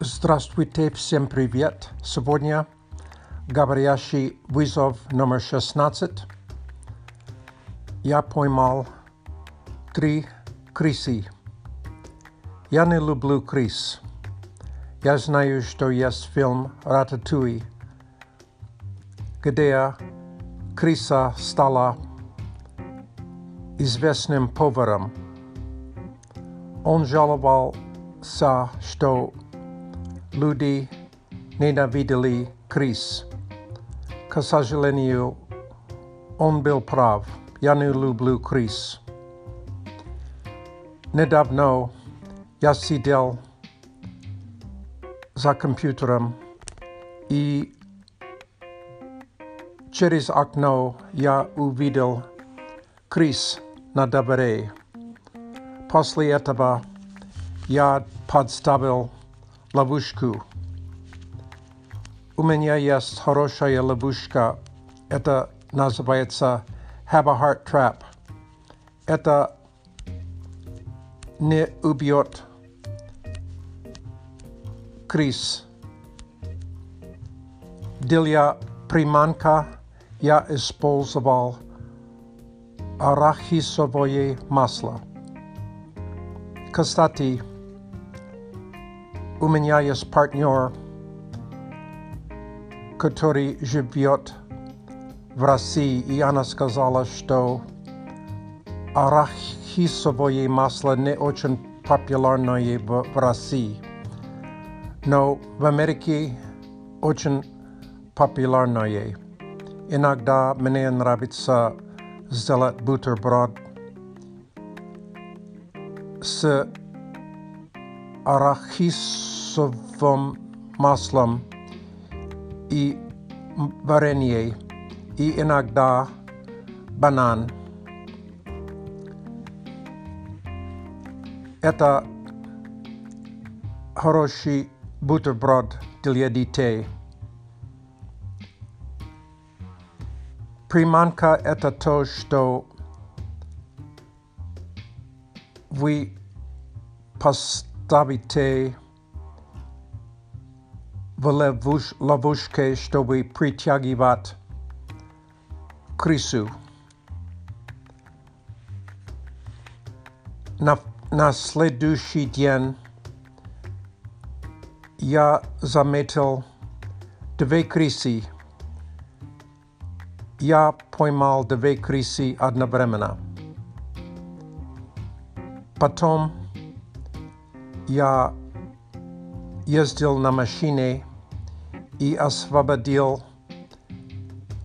Здравствуйте, всем привет! Сегодня говорящий вызов номер 16. Я поймал три крысы. Я не люблю крыс. Я знаю, что есть фильм «Рататуй», где крыса стала известным поваром. Он жаловался, что люди ненавидели крыс. К сожалению, он был прав. Я не люблю крыс. Недавно я сидел за компьютером и через окно я увидел крыс на дворе. После этого я подставил ловушку. У меня есть хорошая ловушка. Это называется Have a Heart Trap. Это не убьет крыс. Для приманка я использовал арахисовое масло. Кстати, у меня есть партнер, который живет в России, и она сказала, что арахисовое масло не очень популярное в, в России, но в Америке очень популярное. Иногда мне нравится сделать бутерброд с арахисовым маслом и варенье, и иногда банан. Это хороший бутерброд для детей. Приманка – это то, что вы поставите в ловуш, ловушке, чтобы притягивать крысу. На, на следующий день я заметил две крысы. Я поймал две крысы одновременно. Потом я ездил на машине и освободил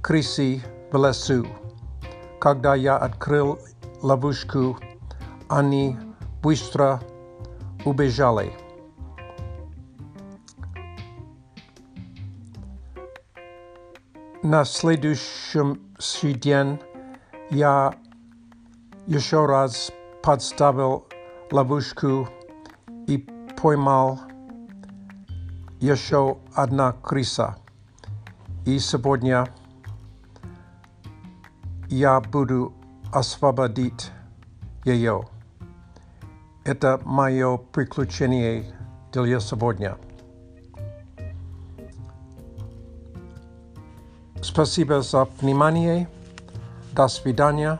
крысы в лесу. Когда я открыл ловушку, они быстро убежали. На следующий день я еще раз подставил ловушку и поймал еще одна крыса. И сегодня я буду освободить ее. Это мое приключение для сегодня. Спасибо за внимание. До свидания.